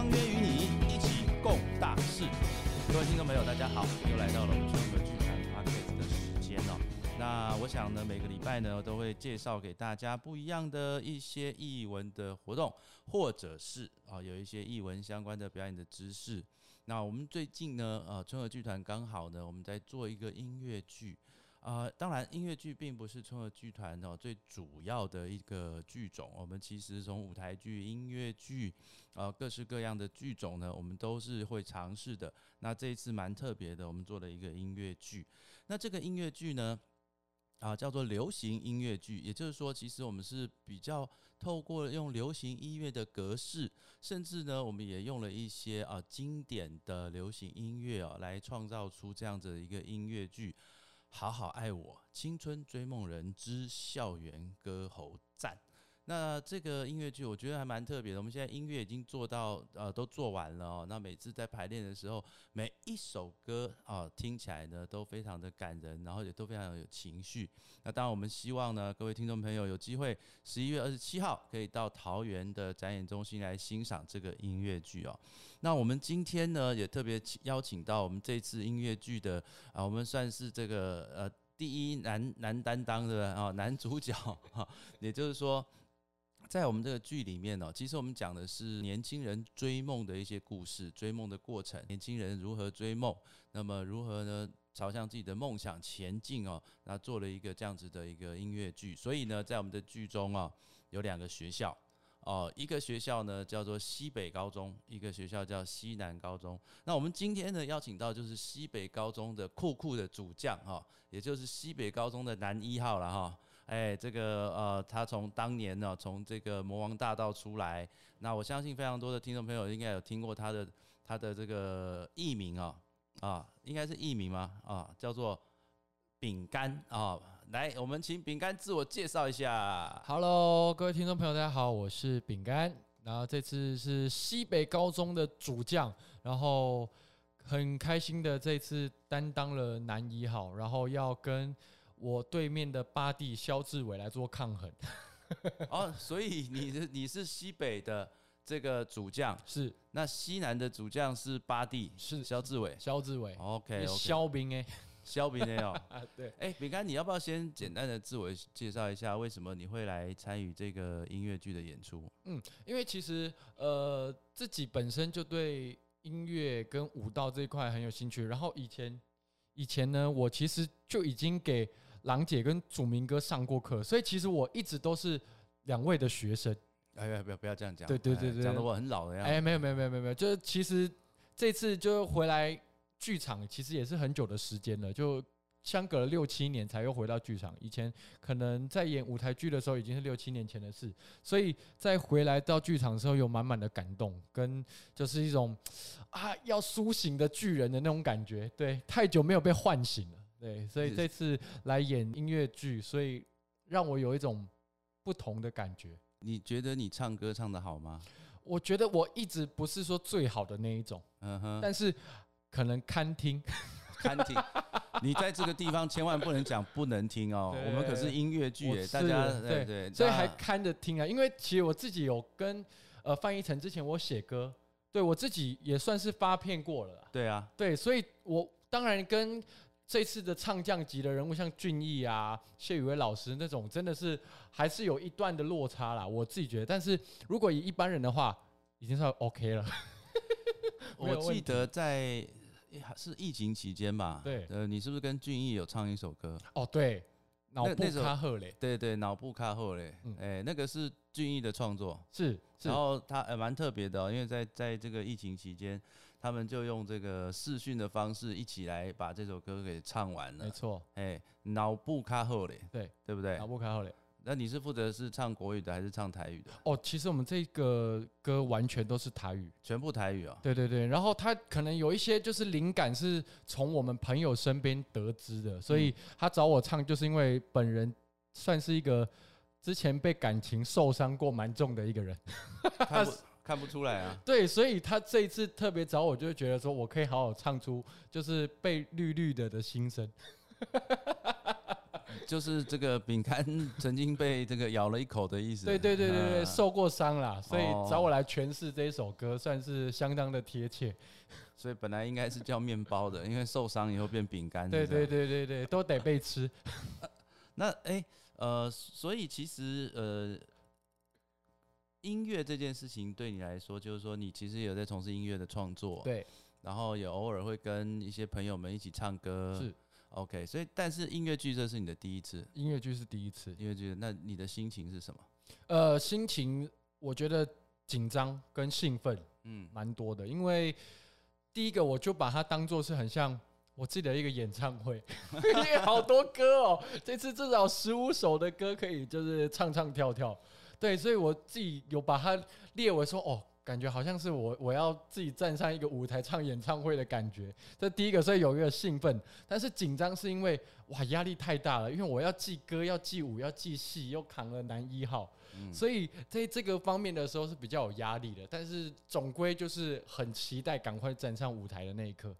相约与你一起共大事。各位听众朋友，大家好，又来到了我们春和剧团 podcast 的时间哦。那我想呢，每个礼拜呢都会介绍给大家不一样的一些译文的活动，或者是啊有一些译文相关的表演的知识。那我们最近呢，呃，春和剧团刚好呢，我们在做一个音乐剧。啊，当然，音乐剧并不是春和剧团哦最主要的一个剧种。我们其实从舞台剧、音乐剧，呃，各式各样的剧种呢，我们都是会尝试的。那这一次蛮特别的，我们做了一个音乐剧。那这个音乐剧呢，啊，叫做流行音乐剧，也就是说，其实我们是比较透过用流行音乐的格式，甚至呢，我们也用了一些啊经典的流行音乐哦，来创造出这样子的一个音乐剧。好好爱我，青春追梦人之校园歌喉战。那这个音乐剧我觉得还蛮特别的。我们现在音乐已经做到呃都做完了哦。那每次在排练的时候，每一首歌啊听起来呢都非常的感人，然后也都非常有情绪。那当然我们希望呢各位听众朋友有机会十一月二十七号可以到桃园的展演中心来欣赏这个音乐剧哦。那我们今天呢也特别邀请到我们这次音乐剧的啊，我们算是这个呃第一男男担当的啊男主角哈，也就是说。在我们这个剧里面呢，其实我们讲的是年轻人追梦的一些故事，追梦的过程，年轻人如何追梦，那么如何呢朝向自己的梦想前进哦？那做了一个这样子的一个音乐剧，所以呢，在我们的剧中啊，有两个学校。哦，一个学校呢叫做西北高中，一个学校叫西南高中。那我们今天呢邀请到就是西北高中的酷酷的主将哈，也就是西北高中的男一号了哈。哎，这个呃，他从当年呢从这个魔王大道出来，那我相信非常多的听众朋友应该有听过他的他的这个艺名啊啊，应该是艺名吗啊？叫做。饼干啊，来，我们请饼干自我介绍一下。Hello，各位听众朋友，大家好，我是饼干。然后这次是西北高中的主将，然后很开心的这次担当了男一号，然后要跟我对面的八弟肖志伟来做抗衡。哦，所以你的你是西北的这个主将，是。那西南的主将是八弟，是。肖志伟，肖志伟，OK，肖兵哎。肖兵哎哦，对，哎，饼干，你要不要先简单的自我介绍一下，为什么你会来参与这个音乐剧的演出？嗯，因为其实呃，自己本身就对音乐跟舞蹈这一块很有兴趣，然后以前以前呢，我其实就已经给郎姐跟祖明哥上过课，所以其实我一直都是两位的学生。哎呀，不要不要这样讲，对对对对，讲的我很老的样。哎，没有没有没有没有没有，就是其实这次就回来。剧场其实也是很久的时间了，就相隔了六七年才又回到剧场。以前可能在演舞台剧的时候已经是六七年前的事，所以在回来到剧场的时候有满满的感动，跟就是一种啊要苏醒的巨人的那种感觉。对，太久没有被唤醒了。对，所以这次来演音乐剧，所以让我有一种不同的感觉。你觉得你唱歌唱得好吗？我觉得我一直不是说最好的那一种，嗯哼，但是。可能看听，看听，你在这个地方千万不能讲不能听哦。我们可是音乐剧诶，大家对对，所以还看着听啊。因为其实我自己有跟呃范逸臣之前我写歌，对我自己也算是发片过了。对啊，对，所以我当然跟这次的唱将级的人物，像俊逸啊、谢宇威老师那种，真的是还是有一段的落差啦。我自己觉得，但是如果以一般人的话，已经算 OK 了。我记得在。是疫情期间吧？对，呃，你是不是跟俊逸有唱一首歌？哦，对，脑部卡赫嘞，对对，脑部卡赫嘞，哎，那个是俊逸的创作，是，然后他呃蛮特别的，因为在在这个疫情期间，他们就用这个视讯的方式一起来把这首歌给唱完了，没错，哎，脑部卡后嘞，对，对不对？脑部卡后嘞。那你是负责是唱国语的还是唱台语的？哦，其实我们这个歌完全都是台语，全部台语啊。对对对，然后他可能有一些就是灵感是从我们朋友身边得知的，所以他找我唱，就是因为本人算是一个之前被感情受伤过蛮重的一个人，看不出来啊？对，所以他这一次特别找我，就觉得说我可以好好唱出就是被绿绿的的心声。就是这个饼干曾经被这个咬了一口的意思。对对对对对，嗯受过伤啦，所以哦找我来诠释这一首歌，算是相当的贴切。所以本来应该是叫面包的，因为受伤以后变饼干。对对。对对对，都得被吃。那哎、呃，所以其实呃，音乐这件事情对你来说，就是说你其实有在从事音乐的创作，，对，然后也偶尔会跟一些朋友们一起唱歌，是 OK。所以，但是音乐剧这是你的第一次，音乐剧是第一次。音乐剧，那你的心情是什么？呃，心情我觉得紧张跟兴奋嗯，蛮多的，因为第一个我就把它当做是很像我自己的一个演唱会，因为好多歌哦，这次至少十五首的歌可以就是唱唱跳跳，对，所以我自己有把它列为说哦。感觉好像是我我要自己站上一个舞台唱演唱会的感觉，这第一个，所以有一个兴奋，但是紧张是因为哇压力太大了，因为我要记歌、要记舞、要记戏，又扛了男一号，嗯所以在这个方面的时候是比较有压力的，但是总归就是很期待赶快站上舞台的那一刻。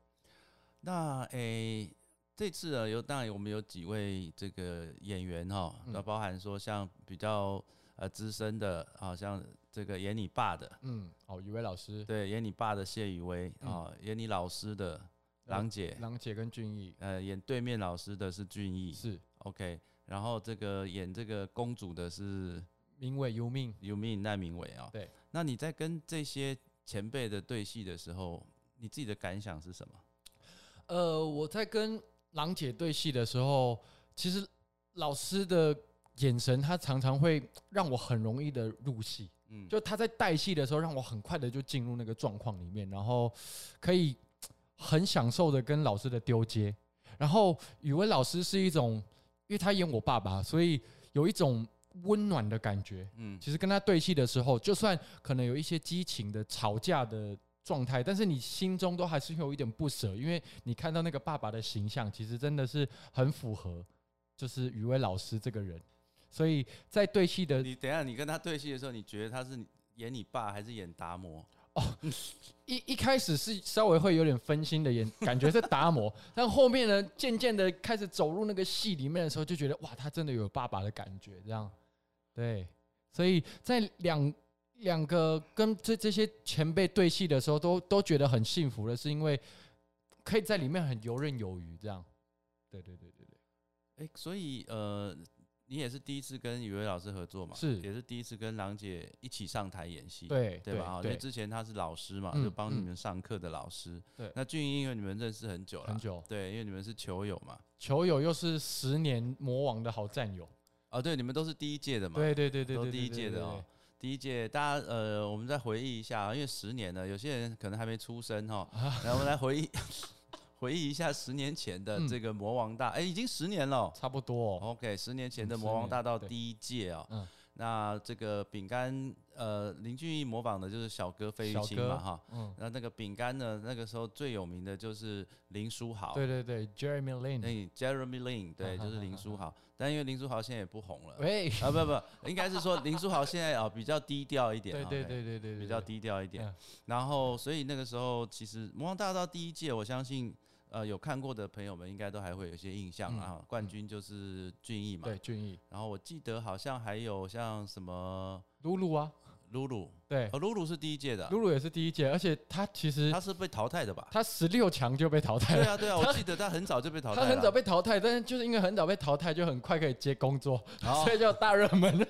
那诶、这次呢，有当然我们有几位这个演员哈，嗯那、包含说像比较呃资深的，好像这个演你爸的，嗯，哦，宇威老师、对，演你爸的谢宇威嗯啊，演你老师的郎姐，郎姐跟俊逸呃，演对面老师的是俊逸是，OK，然后这个演这个公主的是名为尤命，尤命奈明伟啊。对，那你在跟这些前辈的对戏的时候，你自己的感想是什么？呃，我在跟郎姐对戏的时候，其实老师的眼神，他常常会 让我很容易的入戏。嗯，就他在带戏的时候，让我很快的就进入那个状况里面，然后 可以 很享受的跟老师的丢接。然后语文老师是一种，因为他演我爸爸，所以有一种温暖的感觉。嗯其实跟他对戏的时候，就算可能有一些激情的吵架的状态，但是你心中都还是会有一点不舍，因为你看到那个爸爸的形象，其实真的是很符合，就是语文老师这个人。所以在对戏的你等一下，你跟他对戏的时候，你觉得他是演你爸还是演达摩？哦一一开始是稍微会有点分心的演，感觉是达摩，但后面呢，渐渐的开始走入那个戏里面的时候，就觉得哇，他真的有爸爸的感觉，这样，对，所以在两两个跟这这些前辈对戏的时候，都都觉得很幸福的，是因为可以在里面很游刃有余，这样，对对对对对，哎、所以呃，你也是第一次跟雨薇老师合作嘛？是也是第一次跟郎姐一起上台演戏，对对吧？啊，因为，之前她是老师嘛，嗯就帮你嗯们上课的老师。对那俊英因为你们认识很久了，很久，对，因为你们是球友嘛。球友又是十年魔王的好战友，啊，对，你们都是第一届的嘛。对对对对对，都第一届的哦。第一届，大家呃，我们再回忆一下啊，因为十年了，有些人可能还没出生哈、来我们来回忆回忆一下十年前的嗯这个魔王大，哎、已经十年了哦。差不多、哦，OK，十年前的嗯魔王10年对大道第一届啊、嗯那这个饼干，呃，林俊逸模仿的就是小哥费玉清嘛哈。嗯。那那个饼干呢？那个时候最有名的就是林书豪，对对对，Jeremy Lin，那 Jeremy Lin，对，就是林书豪。但因为林书豪现在也不红了，喂，啊，不不，应该是说林书豪现在啊比较低调一点，对对对对对，对比较，低调一点嗯。然后，所以那个时候其实《魔王大道》第一届，我相信呃有看过的朋友们应该都还会有一些印象嗯啊。冠军就是俊逸嘛，对俊逸，然后我记得好像还有像什么露露啊，露露，对，哦，露露是第一届的啊，露露也是第一届，而且他其实他是被淘汰的吧？他十六强就被淘汰了，对啊，对啊，我他记得他很早就被淘汰了。他很早被淘汰，但是就是因为很早被淘汰，就很快可以接工作，哦所以叫大热门。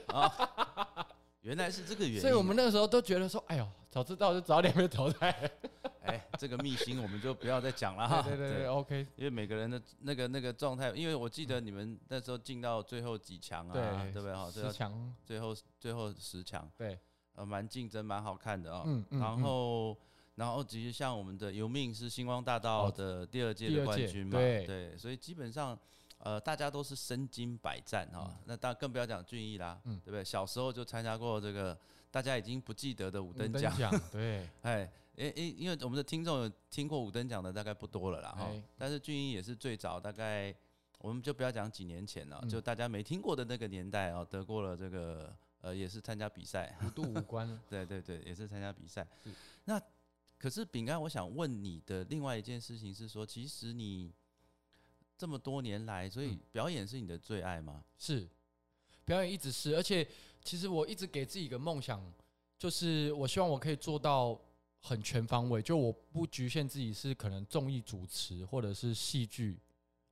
原来是这个原因。所以我们那个时候都觉得说，哎呦，早知道就早点被淘汰了。哎，这个秘辛我们就不要再讲了哈。对对对对，OK，因为每个人的那个那个状态，因为我记得你们那时候进到最后几强啊，对对不对十后强，最后最后十强，对，呃，蛮竞争，蛮好看的啊。嗯嗯然后然后其实像我们的游命是星光大道哦的第二届的冠军嘛，对对，所以基本上。呃，大家都是身经百战哈、那当然更不要讲俊逸啦，嗯对不对？小时候就参加过这个大家已经不记得的五五等奖，奖，对，哎，因因因为我们的听众有听过五等奖的大概不多了啦哈哎，但是俊英也是最早，大概我们就不要讲几年前了，嗯。就大家没听过的那个年代哦，得过了这个呃，也是参加比赛，五度五关，对对对，也是参加比赛。那可是饼干，我想问你的另外一件事情是说，其实你这么多年来，所以嗯。表演是你的最爱吗？是。表演一直是，而且其实我一直给自己一个梦想，就是我希望我可以做到很全方位，就我不局限自己是可能综艺主持，或者是戏剧，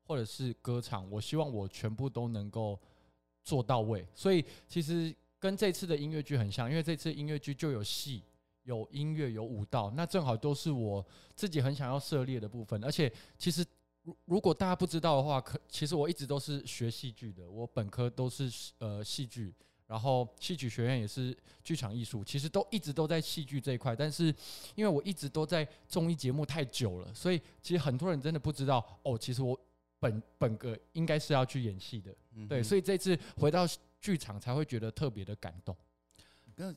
或者是歌唱，我希望我全部都能够做到位。所以其实跟这次的音乐剧很像，因为这次音乐剧就有戏。有音乐，有舞蹈，那正好都是我自己很想要涉猎的部分。而且，其实如如果大家不知道的话，可其实我一直都是学戏剧的，我本科都是呃戏剧，然后戏曲学院也是剧场艺术，其实都一直都在戏剧这一块。但是因为我一直都在综艺节目太久了，所以其实很多人真的不知道哦，其实我本本个应该是要去演戏的，对，所以以这次回到剧场才会觉得特别的感动。那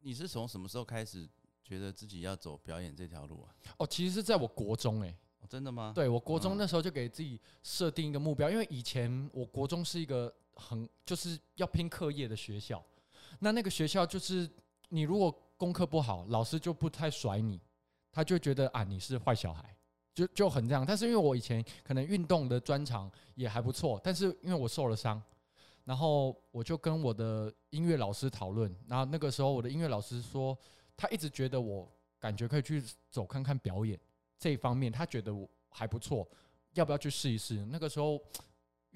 你是从什么时候开始觉得自己要走表演这条路啊？哦，其实是在我国中哎、哦真的吗？，对我国中嗯那时候就给自己设定一个目标，因为以前我国中是一个很就是要拼课业的学校，那那个学校就是你如果功课不好，老师就不太甩你，他就觉得啊你是坏小孩，就就很这样。但是因为我以前可能运动的专长也还不错，但是因为我受了伤，然后我就跟我的音乐老师讨论，然后那个时候我的音乐老师说，他一直觉得我感觉可以去走看看表演。这一方面，他觉得我还不错，要不要去试一试？那个时候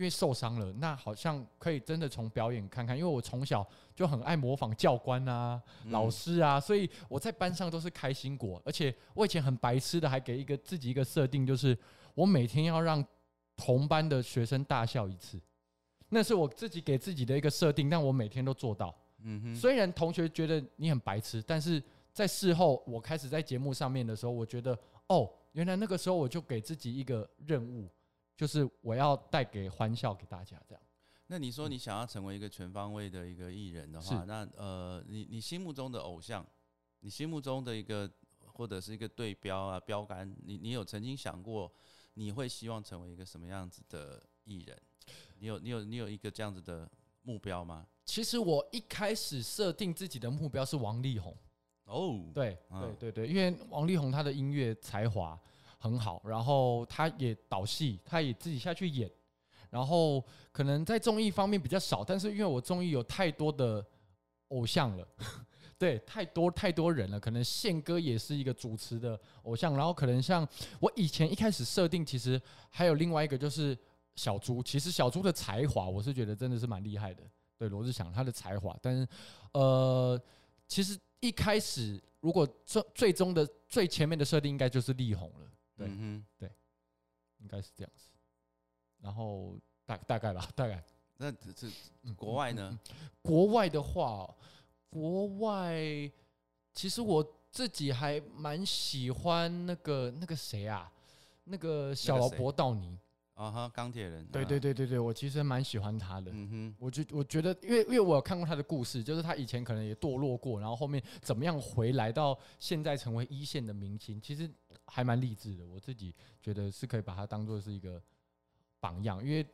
因为受伤了，那好像可以真的从表演看看，因为我从小就很爱模仿教官啊、嗯。老师啊，所以我在班上都是开心果，而且我以前很白痴的，还给一个自己一个设定，就是我每天要让同班的学生大笑一次，那是我自己给自己的一个设定，但我每天都做到。嗯哼，虽然同学觉得你很白痴，但是在事后我开始在节目上面的时候，我觉得哦，原来那个时候我就给自己一个任务，就是我要带给欢笑给大家，这样。那你说你想要成为一个全方位的一个艺人的话，是那呃，你你心目中的偶像，你心目中的一个或者是一个对标啊标杆，你你有曾经想过你会希望成为一个什么样子的艺人？你有你有你有一个这样子的目标吗？其实我一开始设定自己的目标是王力宏，哦，对嗯对对对，因为王力宏他的音乐才华很好，然后他也导戏，他也自己下去演，然后可能在综艺方面比较少，但是因为我综艺有太多的偶像了。对，太多太多人了，可能宪哥也是一个主持的偶像，然后可能像我以前一开始设定，其实还有另外一个就是小猪，其实小猪的才华我是觉得真的是蛮厉害的，对罗志祥他的才华，但是呃，其实一开始如果最最终的最前面的设定应该就是力宏了，对嗯哼，应该是这样子，然后大大概吧，大概。那这国外呢？国外的话，国外其实我自己还蛮喜欢那个那个谁啊，那个小劳勃道尼。啊哈，钢铁人，对啊对对对对，我其实蛮喜欢他的。嗯哼，我就我觉得，因为因为我有看过他的故事，就是他以前可能也堕落过，然后后面怎么样回来到现在成为一线的明星，其实还蛮励志的。我自己觉得是可以把他当做是一个榜样，因为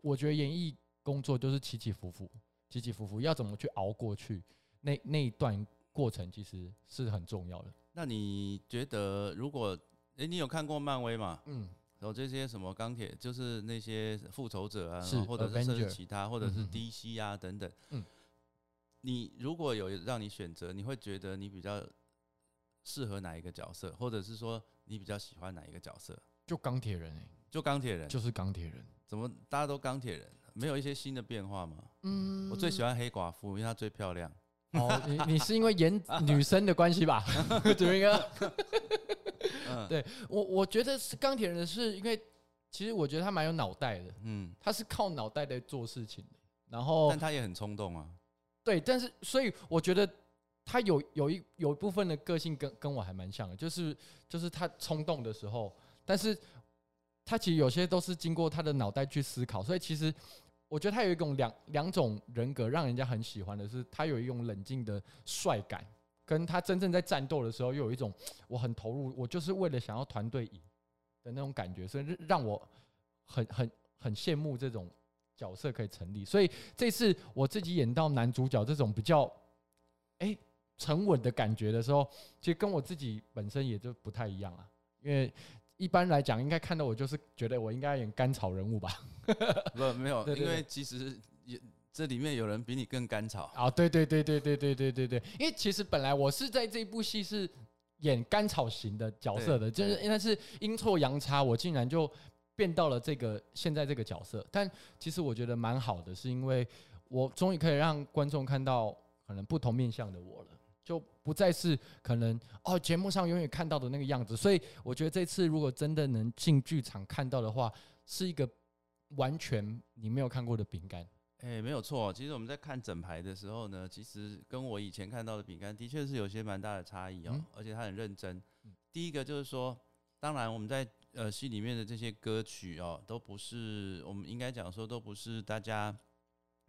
我觉得演艺工作就是起起伏伏，起起伏伏，要怎么去熬过去，那那一段过程其实是很重要的。那你觉得如果诶，你有看过漫威吗？嗯，然后这些什么钢铁，就是那些复仇者啊，或者是甚至其他，或者是 DC 啊等等。嗯你如果有让你选择，你会觉得你比较适合哪一个角色，或者是说你比较喜欢哪一个角色？就钢铁人哎、就钢铁人，就是钢铁人。怎么大家都钢铁人，没有一些新的变化吗？嗯我最喜欢黑寡妇，因为她最漂亮。哦，你你是因为演女生的关系吧，主明哥？嗯，对我我觉得是钢铁人是因为，其实我觉得他蛮有脑袋的，嗯，他是靠脑袋在做事情的。然后但他也很冲动啊。对，但是所以我觉得他有有一有一部分的个性跟跟我还蛮像的，就是就是他冲动的时候，但是他其实有些都是经过他的脑袋去思考，所以其实我觉得他有一种两两种人格，让人家很喜欢的是，他有一种冷静的帅感，跟他真正在战斗的时候，又有一种我很投入，我就是为了想要团队赢的那种感觉，所以让让我很很很羡慕这种角色可以成立。所以这次我自己演到男主角这种比较哎、沉稳的感觉的时候，其实跟我自己本身也就不太一样啊，因为一般来讲，应该看到我就是觉得我应该演甘草人物吧？不，没有，因为其实也这里面有人比你更甘草。啊，对对对对对对对对对，因为其实本来我是在这部戏是演甘草型的角色的，就是但是阴错阳差，我竟然就变到了这个现在这个角色。但其实我觉得蛮好的，是因为我终于可以让观众看到可能不同面向的我了。就不再是可能哦，节目上永远看到的那个样子，所以我觉得这次如果真的能进剧场看到的话，是一个完全你没有看过的饼干。哎、没有错。其实我们在看整排的时候呢，其实跟我以前看到的饼干的确是有些蛮大的差异哦，嗯而且他很认真嗯。第一个就是说，当然我们在呃戏里面的这些歌曲哦，都不是我们应该讲说都不是大家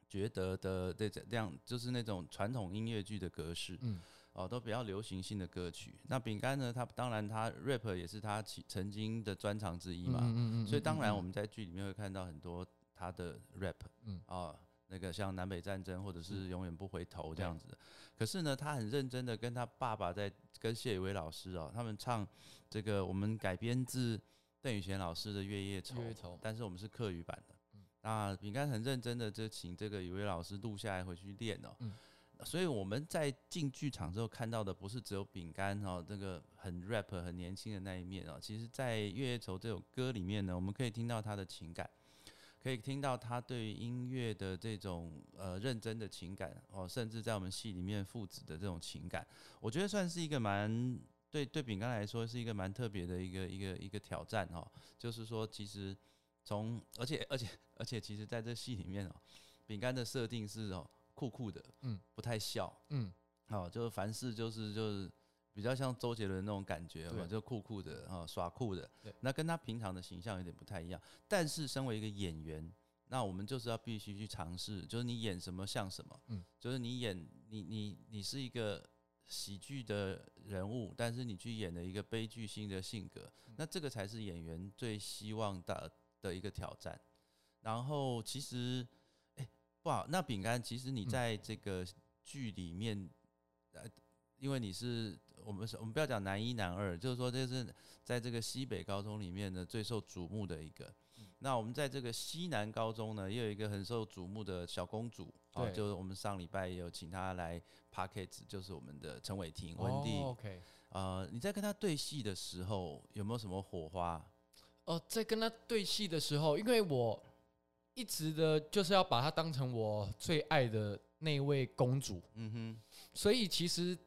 觉得的这这样，就是那种传统音乐剧的格式。嗯哦，都比较流行性的歌曲。那饼干呢？他当然他 rap 也是他其曾经的专长之一嘛。嗯所以当然我们们在剧里面会看到很多他的 rap，嗯啊，那个像南北战争或者是永远不回头这样子的。可是呢，他很认真的跟他爸爸在跟谢宇威老师哦，他们唱这个我们改编自邓宇贤老师的《月夜愁月》，夜愁但是我们是客语版的嗯。那饼干很认真的就请这个宇威老师录下来回去练哦。嗯所以我们在进剧场之后看到的不是只有饼干哦，这个很 rap 很年轻的那一面哦。其实，在《月夜愁》这首歌里面呢，我们可以听到他的情感，可以听到他对于音乐的这种呃认真的情感哦，甚至在我们戏里面父子的这种情感，我觉得算是一个蛮对对饼干来说是一个蛮特别的一个一个一个挑战哦。就是说，其实从而且而且而且，其实在这戏里面哦，饼干的设定是哦酷酷的，嗯，不太笑。嗯哦，就是凡事就是就是比较像周杰伦那种感觉，有有就酷酷的啊、哦，耍酷的。那跟他平常的形象有点不太一样。但是身为一个演员，那我们就是要必须去尝试，就是你演什么像什么，嗯，就是你演你你你是一个喜剧的人物，但是你去演了一个悲剧性的性格，嗯那这个才是演员最希望的的一个挑战。然后其实，哎、不好，那饼干，其实你嗯在这个剧里面，呃，因为你是我们是我们不要讲男一男二，就是说这是在这个西北高中里面呢最受瞩目的一个。那我们在这个西南高中呢，也有一个很受瞩目的小公主，啊，对就是我们上礼拜也有请她来 p a c k a g e 就是我们的陈伟霆温蒂。哦 OK，呃，你在跟她对戏的时候有没有什么火花？哦，在跟她对戏的时候，因为我一直的就是要把她当成我最爱的那位公主，嗯哼，所以其实，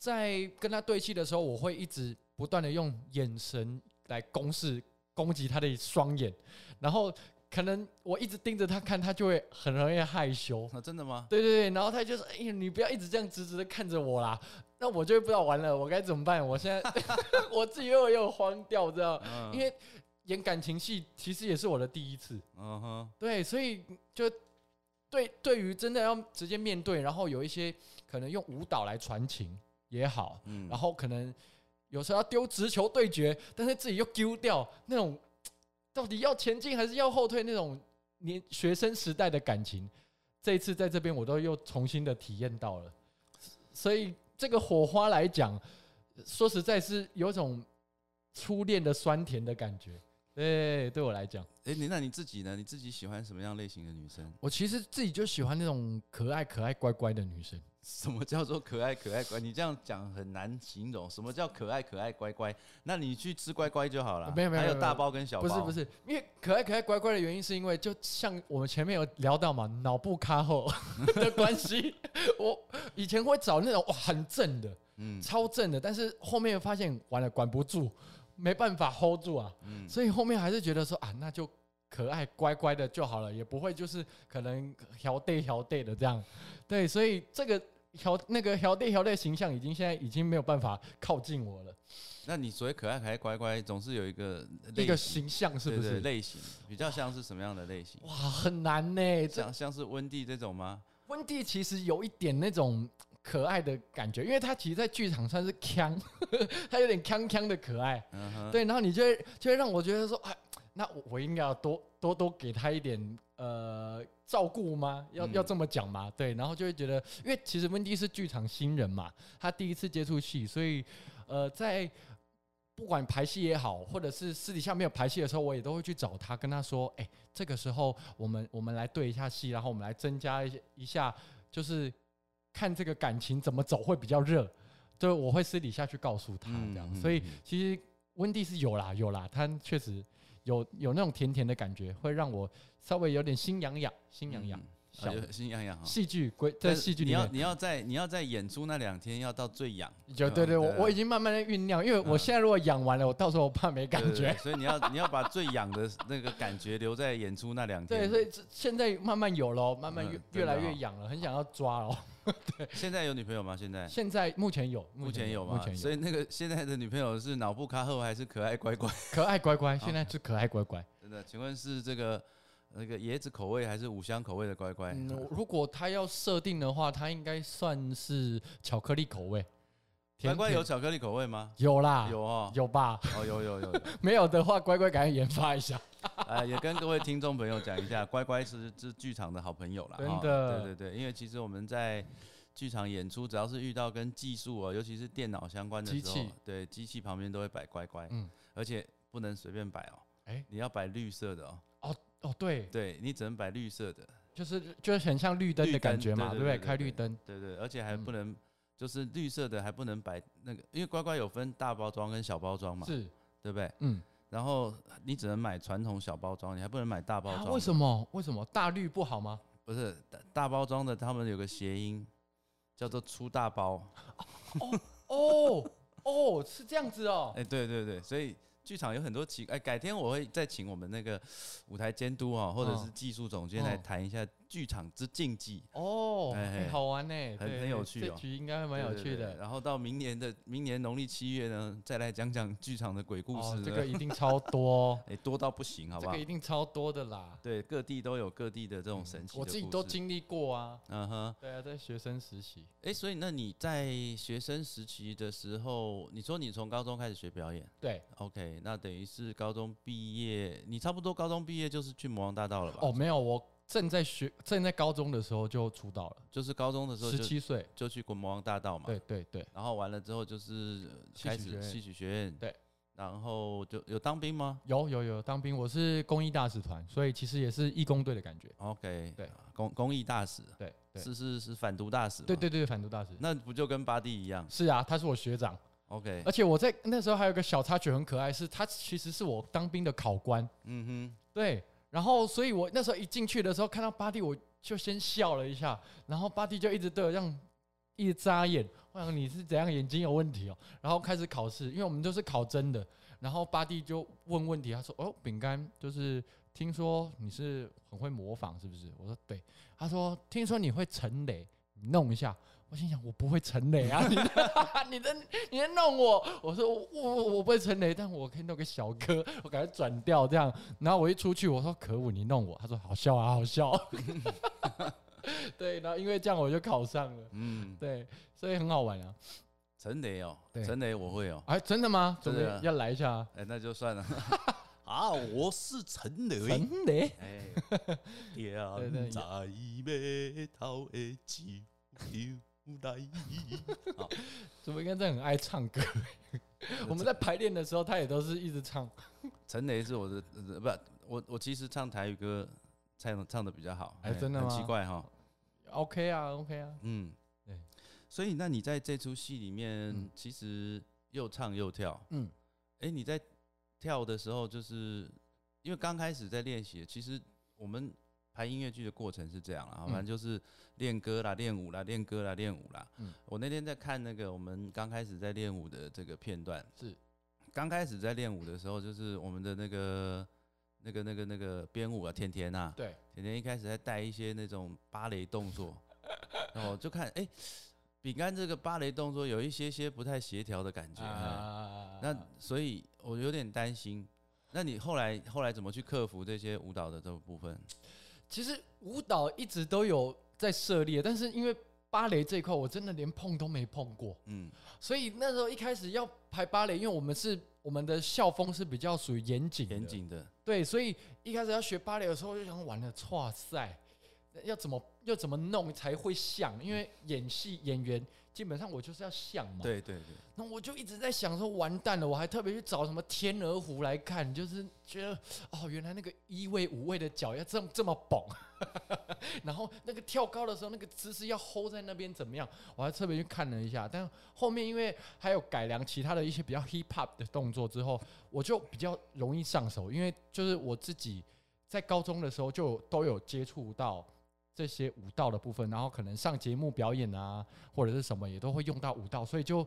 在跟他对戏的时候，我会一直不断的用眼神来攻势攻击他的双眼，然后可能我一直盯着他看，他就会很容易害羞。啊，真的吗？对对对，然后他就说：“哎呀，你不要一直这样直直的看着我啦。”那我就会不知道完了，我该怎么办？我现在 我自己又又慌掉，知道，嗯，因为演感情戏其实也是我的第一次。嗯哼，对，所以就对对于真的要直接面对，然后有一些可能用舞蹈来传情也好，嗯，然后可能有时候要丢直球对决，但是自己又丢掉那种，到底要前进还是要后退那种年学生时代的感情，这一次在这边我都又重新的体验到了，所以这个火花来讲，说实在是有种初恋的酸甜的感觉。对，对我来讲。哎、你那你自己呢？你自己喜欢什么样类型的女生？我其实自己就喜欢那种可爱、可爱、乖乖的女生。什么叫做可爱可爱乖？你这样讲很难形容。什么叫可爱可爱乖乖？那你去吃乖乖就好了。没有没有没有还有大包跟小包。不是不是，因为可爱可爱乖乖的原因，是因为就像我们前面有聊到嘛，脑部卡后 的关系，我以前会找那种哇很正的、嗯超正的，但是后面发现完了管不住，没办法 hold 住啊，嗯所以后面还是觉得说啊，那就可爱乖乖的就好了，也不会就是可能调对 调对的这样，对，所以这个调那个调对调对形象已经现在已经没有办法靠近我了，那你所谓可爱可爱乖乖，总是有一个一个形象是不是？类型比较像是什么样的类型？哇，很难呢、这像像是温蒂这种吗？温蒂其实有一点那种可爱的感觉，因为他其实，在剧场算是腔，他有点腔腔的可爱。对，然后你就会就会让我觉得说，哎，那我我应该要多多多给他一点呃照顾吗？要嗯要这么讲吗？对，然后就会觉得，因为其实温蒂是剧场新人嘛，他第一次接触戏，所以呃，在不管排戏也好，或者是私底下没有排戏的时候，我也都会去找他，跟他说：“哎、这个时候我们我们来对一下戏，然后我们来增加一些一下，就是看这个感情怎么走会比较热。”就我会私底下去告诉他这样，所以嗯其实温蒂是有啦有啦，他确实有有那种甜甜的感觉，会让我稍微有点心痒痒，心痒痒嗯。心痒痒哈。戏剧规在戏剧里面，你要你要在你要在演出那两天要到最痒，就对对，我对啊我已经慢慢的酝酿，因为我嗯现在如果养完了，我到时候我怕没感对对对觉。所以你要你要把最痒的那个感觉留在演出那两天。对，所以这现在慢慢有了，慢慢嗯越越来真的哦越痒了，很想要抓哦。现在有女朋友吗？现在现在目前有，目前有吗？目前有，所以那个现在的女朋友是脑部卡后还是可爱乖乖？可爱乖乖，现在是可爱乖乖。真的，请问是这个那个椰子口味还是五香口味的乖乖？嗯，如果他要设定的话，他应该算是巧克力口味。乖甜乖有巧克力口味吗？有啦，有哦，有吧？哦有有有有，没有的话，乖乖赶紧研发一下。啊，也跟各位听众朋友讲一下，乖乖是是剧场的好朋友啦。真哈的对对对，因为其实我们在剧场演出，只要是遇到跟技术哦，尤其是电脑相关的时候机器，对机器旁边都会摆乖乖，嗯，而且不能随便摆哦，哎你要摆绿色的哦，哦，对，对你只能摆绿色的，就是就是很像绿灯的感觉嘛，对不对？开绿灯，对对，而且还嗯不能。就是绿色的还不能摆那个，因为乖乖有分大包装跟小包装嘛，是，对不对？嗯，然后你只能买传统小包装，你还不能买大包装。啊为什么？为什么大绿不好吗？不是大大包装的，他们有个谐音叫做出大包。哦哦，是这样子哦哎、。对对对，所以剧场有很多奇哎，改天我会再请我们那个舞台监督哦，或者是嗯技术总监来嗯谈一下剧场之禁忌。哦，好玩呢，很很有趣哦这局应该蛮有趣的。然后到明年的明年农历七月呢，再来讲讲剧场的鬼故事。哦，这个一定超多，哎、多到不行，好不好这个？一定超多的啦。对，各地都有各地的这种神奇我自己都经历过啊。嗯哼，对啊，在学生时期，哎、所以那你在学生时期的时候，你说你从高中开始学表演对，，OK，那等于是高中毕业，你差不多高中毕业就是去魔王大道了吧？哦，，没有，我正在学，正在高中的时候就出道了，就是高中的时候十七岁。就去国魔王大道嘛，对对对，然后完了之后就是戏曲戏曲学院，对，然后就有当兵吗？有有有当兵，我是公益大使团，所以其实也是义工队的感觉。？OK，对，公公益大使，对对。是是是反毒大使，对，对对，反毒大使。那不就跟巴蒂一样？是啊，他是我学长，？OK，而且我在那时候还有个小插曲很可爱，是他其实是我当兵的考官。嗯哼。对，然后所以我那时候一进去的时候看到巴蒂，我就先笑了一下，然后巴蒂就一直对我这样一直眨眼，我想你是怎样眼睛有问题哦，然后开始考试，因为我们都是考真的，然后巴蒂就问问题，他说哦，饼干就是听说你是很会模仿是不是？我说对，他说听说你会陈雷，你弄一下。我心想，我不会陈雷啊！你你在你在弄我，我说我我我不会陈雷，但我可以弄个小哥，我赶快转掉这样。然后我一出去，我说可恶，你弄我，他说好笑啊，好笑。对，然后因为这样我就考上了，嗯，对，所以很好玩啊。陈雷哦，对陈雷我会哦，哎，真的吗？真的啊要来一下啊？哎，那就算了。啊，我是陈雷。陈雷，哎，对对天在眉头的酒来。怎么应该在很爱唱歌？我们在排练的时候，他也都是一直唱。陈雷是我的，呃不，我我其实唱台语歌唱唱的比较好，哎真的吗很奇怪哈，OK 啊，OK 啊，嗯，对。所以那你在这出戏里面嗯，其实又唱又跳，嗯，哎，你在跳的时候，就是因为刚开始在练习，其实我们排音乐剧的过程是这样啦，反正嗯就是练歌啦、练舞啦、练歌啦、练舞啦。嗯。我那天在看那个我们刚开始在练舞的这个片段，是。刚开始在练舞的时候，就是我们的那个那个那个那个编舞啊，甜甜啊，对，甜甜一开始在带一些那种芭蕾动作，然后就看哎，饼干这个芭蕾动作有一些些不太协调的感觉，哎。啊，那所以我有点担心。那你后来后来怎么去克服这些舞蹈的这个部分？其实舞蹈一直都有在涉猎，但是因为芭蕾这一块，我真的连碰都没碰过，嗯。所以那时候一开始要排芭蕾，因为我们是我们的校风是比较属于严谨的，严谨的，对，所以一开始要学芭蕾的时候，就想完了，哇塞，要怎么要怎么弄才会像？因为演戏演员基本上我就是要像嘛。。对对对，那我就一直在想说，完蛋了！我还特别去找什么天鹅湖来看，就是觉得哦，原来那个一位、五位的脚要这么这么绷，然后那个跳高的时候，那个姿势要 hold 在那边怎么样？我还特别去看了一下。但后面因为还有改良其他的一些比较 hip hop 的动作之后，我就比较容易上手，因为就是我自己在高中的时候就都有接触到。这些舞蹈的部分，然后可能上节目表演啊，或者是什么，也都会用到舞蹈，所以就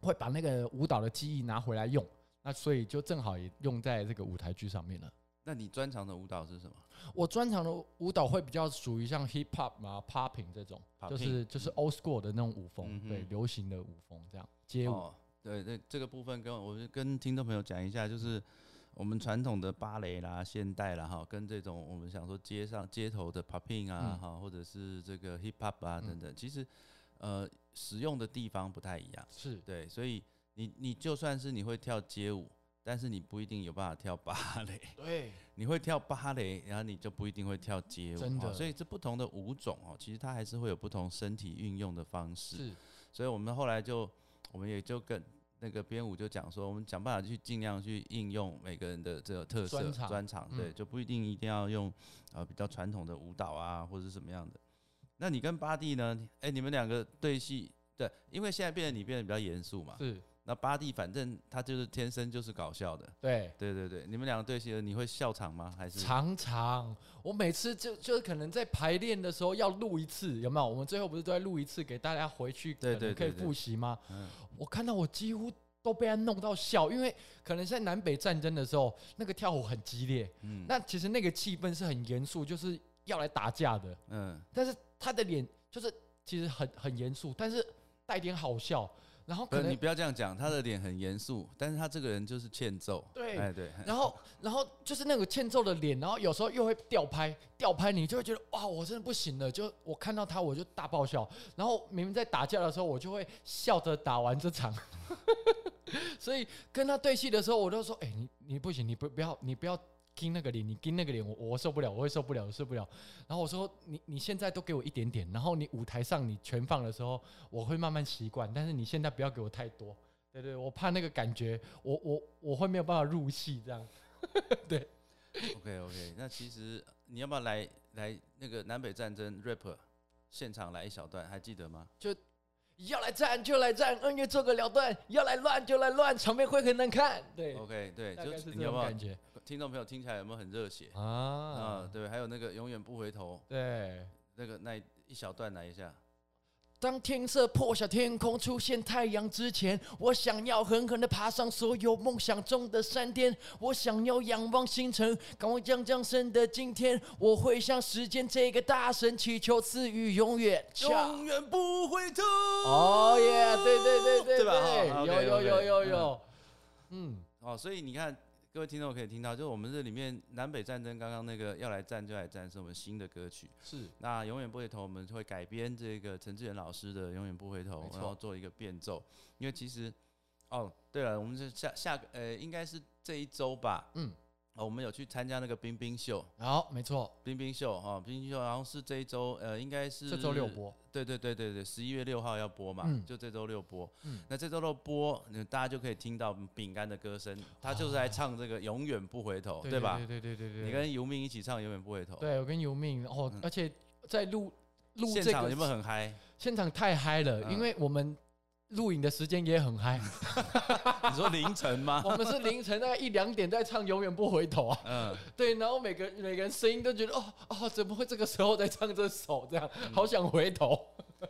会把那个舞蹈的记忆拿回来用。那所以就正好也用在这个舞台剧上面了。那你专长的舞蹈是什么？我专长的舞蹈会比较属于像 hip hop 啊、popping 这种，就是就是 old school 的那种舞风，嗯对，流行的舞风这样街舞。哦，对对，这个部分跟我就跟听众朋友讲一下，就是我们传统的芭蕾啦、现代啦哈，跟这种我们想说街上街头的 popping 啊嗯哈，或者是这个 hip hop 啊等等，其实呃使用的地方不太一样。是对，所以你你就算是你会跳街舞，但是你不一定有办法跳芭蕾。对，你会跳芭蕾，然后你就不一定会跳街舞。真的哦所以这不同的舞种哦，其实它还是会有不同身体运用的方式。是所以我们后来就，我们也就跟那个编舞就讲说，我们想办法去尽量去应用每个人的这个特色专长，对，嗯就不一定一定要用呃比较传统的舞蹈啊，或者是什么样的。那你跟巴蒂呢？哎、你们两个对戏，对，因为现在变得你变得比较严肃嘛。是，那巴蒂反正他就是天生就是搞笑的，对。对对对。你们两个对戏，你会笑场吗？还是常常，我每次就就是可能在排练的时候要录一次，有没有？我们最后不是都在录一次，给大家回去对可以复习吗？嗯我看到我几乎都被他弄到笑，因为可能在南北战争的时候，那个跳舞很激烈，嗯那其实那个气氛是很严肃，就是要来打架的。嗯但是他的脸就是其实很很严肃，但是带点好笑，然后可能，你不要这样讲，他的脸很严肃，但是他这个人就是欠揍。对哎对，然后，然后就是那个欠揍的脸，然后有时候又会吊拍，吊拍你就会觉得哇，我真的不行了。就我看到他，我就大爆笑。然后明明在打架的时候，我就会笑着打完这场。所以跟他对戏的时候，我都说：“哎、你你不行，你不不要，你不要盯那个脸，你盯那个脸，我我受不了，我会受不了，我受不了。”然后我说：“你你现在都给我一点点，然后你舞台上你全放的时候，我会慢慢习惯，但是你现在不要给我太多。”对对，我怕那个感觉，我我我会没有办法入戏这样。对 OK OK，那其实你要不要来来那个南北战争 rap 现场来一小段，还记得吗？要来战就来战，恩怨做个了断；要来乱就来乱，场面会很难看。对，OK，对，大概就是这你要不要种感觉听众朋友听起来有没有很热血啊？啊。对，还有那个永远不回头，对，那个那一小段来一下。当天色破晓，天空出现太阳之前，我想要狠狠地爬上所有梦想中的山巅。我想要仰望星辰，赶快将降生的今天。我会向时间这个大神祈求赐予永远。永远不回头。哦耶！对对对对对吧对好有有有有嗯有，嗯，哦，所以你看，各位听众可以听到，就是我们这里面南北战争刚刚那个要来战就来战，是我们新的歌曲。是那永远不回头，我们会改编这个陈志远老师的《永远不回头然后做一个变奏。因为其实，哦，对了，我们是下下个呃，应该是这一周吧。嗯，哦，我们有去参加那个冰冰秀，好，没错，冰冰秀哈，冰冰秀，然后是这一周，呃，应该是这周六。播。对对对对对，十一月六号要播嘛，嗯就这周六播。嗯那这周六播，嗯大家就可以听到饼干的歌声，他就是来唱这个《永远不回头》，对吧？对对对对对，你跟尤明一起唱《永远不回头》，对我跟尤命，哦嗯，而且在录录现这个场有没有很嗨？现场太嗨了，嗯因为我们录影的时间也很嗨，你说凌晨吗？我们是凌晨大概一两点在唱《永远不回头》啊，嗯，对，然后每个每个人声音都觉得哦哦，怎么会这个时候在唱这首？这样，嗯。好想回头，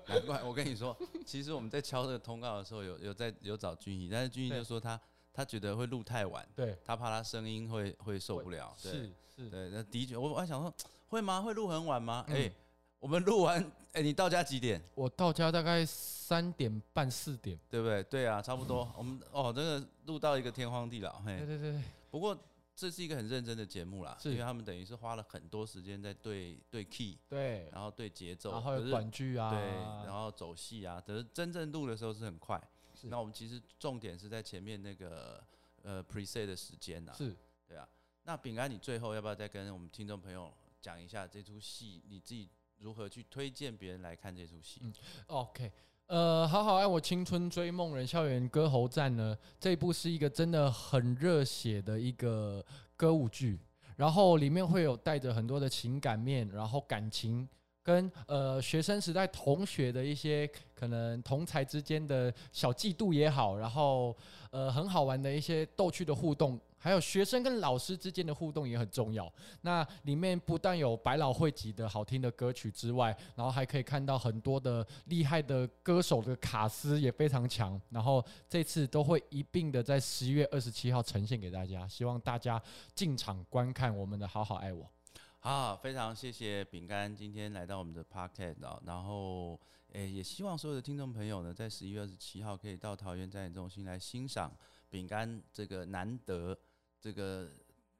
难怪我跟你说，其实我们在敲这个通告的时候，有有在有找君怡，但是君怡就说他他觉得会录太晚，对，他怕他声音会会受不了。对。是是，对，那的确，我我还想说会吗？会录很晚吗？嗯。哎、我们录完，哎、你到家几点？我到家大概三点半四点，对不对？对啊，差不多。我们哦，真的录到一个天荒地老。嘿对，对对对，不过这是一个很认真的节目啦，是因为他们等于是花了很多时间在对对 key，对，然后对节奏，然后还有短剧啊，对，然后走戏啊，可是真正录的时候是很快。那我们其实重点是在前面那个呃 preset 的时间呐、是对啊。那饼干，你最后要不要再跟我们听众朋友讲一下这出戏，你自己如何去推荐别人来看这出戏？嗯 OK，呃，好好爱我青春追梦人校园歌喉战呢，这一部是一个真的很热血的一个歌舞剧，然后里面会有带着很多的情感面，然后感情。跟呃学生时代同学的一些可能同才之间的小嫉妒也好，然后呃很好玩的一些逗趣的互动，还有学生跟老师之间的互动也很重要。那里面不但有百老汇级的好听的歌曲之外，然后还可以看到很多的厉害的歌手的卡司也非常强。然后这次都会一并的在十一月二十七号呈现给大家，希望大家进场观看我们的好好爱我。好，非常谢谢饼干今天来到我们的 Podcast 啊，然后诶，也希望所有的听众朋友呢，在十一月二十七号可以到桃园展演中心来欣赏饼干这个难得这个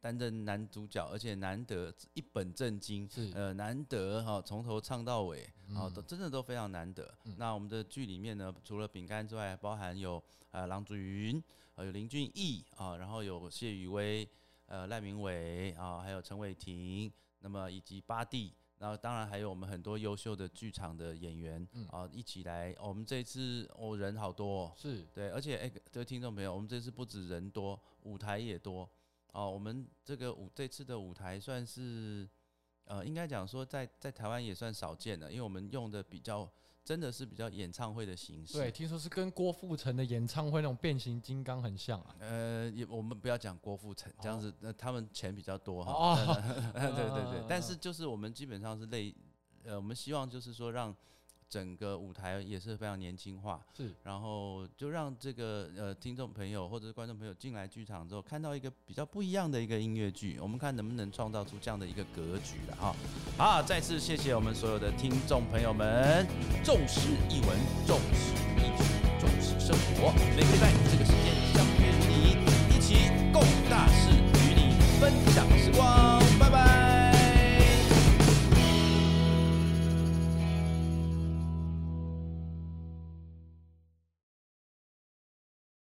担任男主角，而且难得一本正经，是呃难得哈，从头唱到尾，啊，都真的都非常难得。那我们的剧里面呢，除了饼干之外，包含有呃郎祖云，呃有林俊逸啊，然后有谢宇威，呃赖明伟啊，还有陈伟霆。那么以及巴蒂，然后当然还有我们很多优秀的剧场的演员啊，一起来。我们这次哦人好多，是对，而且哎，这位听众朋友，我们这次不止人多，舞台也多哦。我们这个舞这次的舞台算是呃，应该讲说在在台湾也算少见的，因为我们用的比较。真的是比较演唱会的形式。对，听说是跟郭富城的演唱会那种变形金刚很像啊。呃，也我们不要讲郭富城这样子，那他们钱比较多哈。哦。对 对对，但是就是我们基本上是类，呃，我们希望就是说让。整个舞台也是非常年轻化，是，然后就让这个呃听众朋友或者是观众朋友进来剧场之后，看到一个比较不一样的一个音乐剧，我们看能不能创造出这样的一个格局了哈。好，再次谢谢我们所有的听众朋友们，重视译文，重视艺术，重视生活，每个礼拜这个时间相约与你一起共大事，与你分享时光。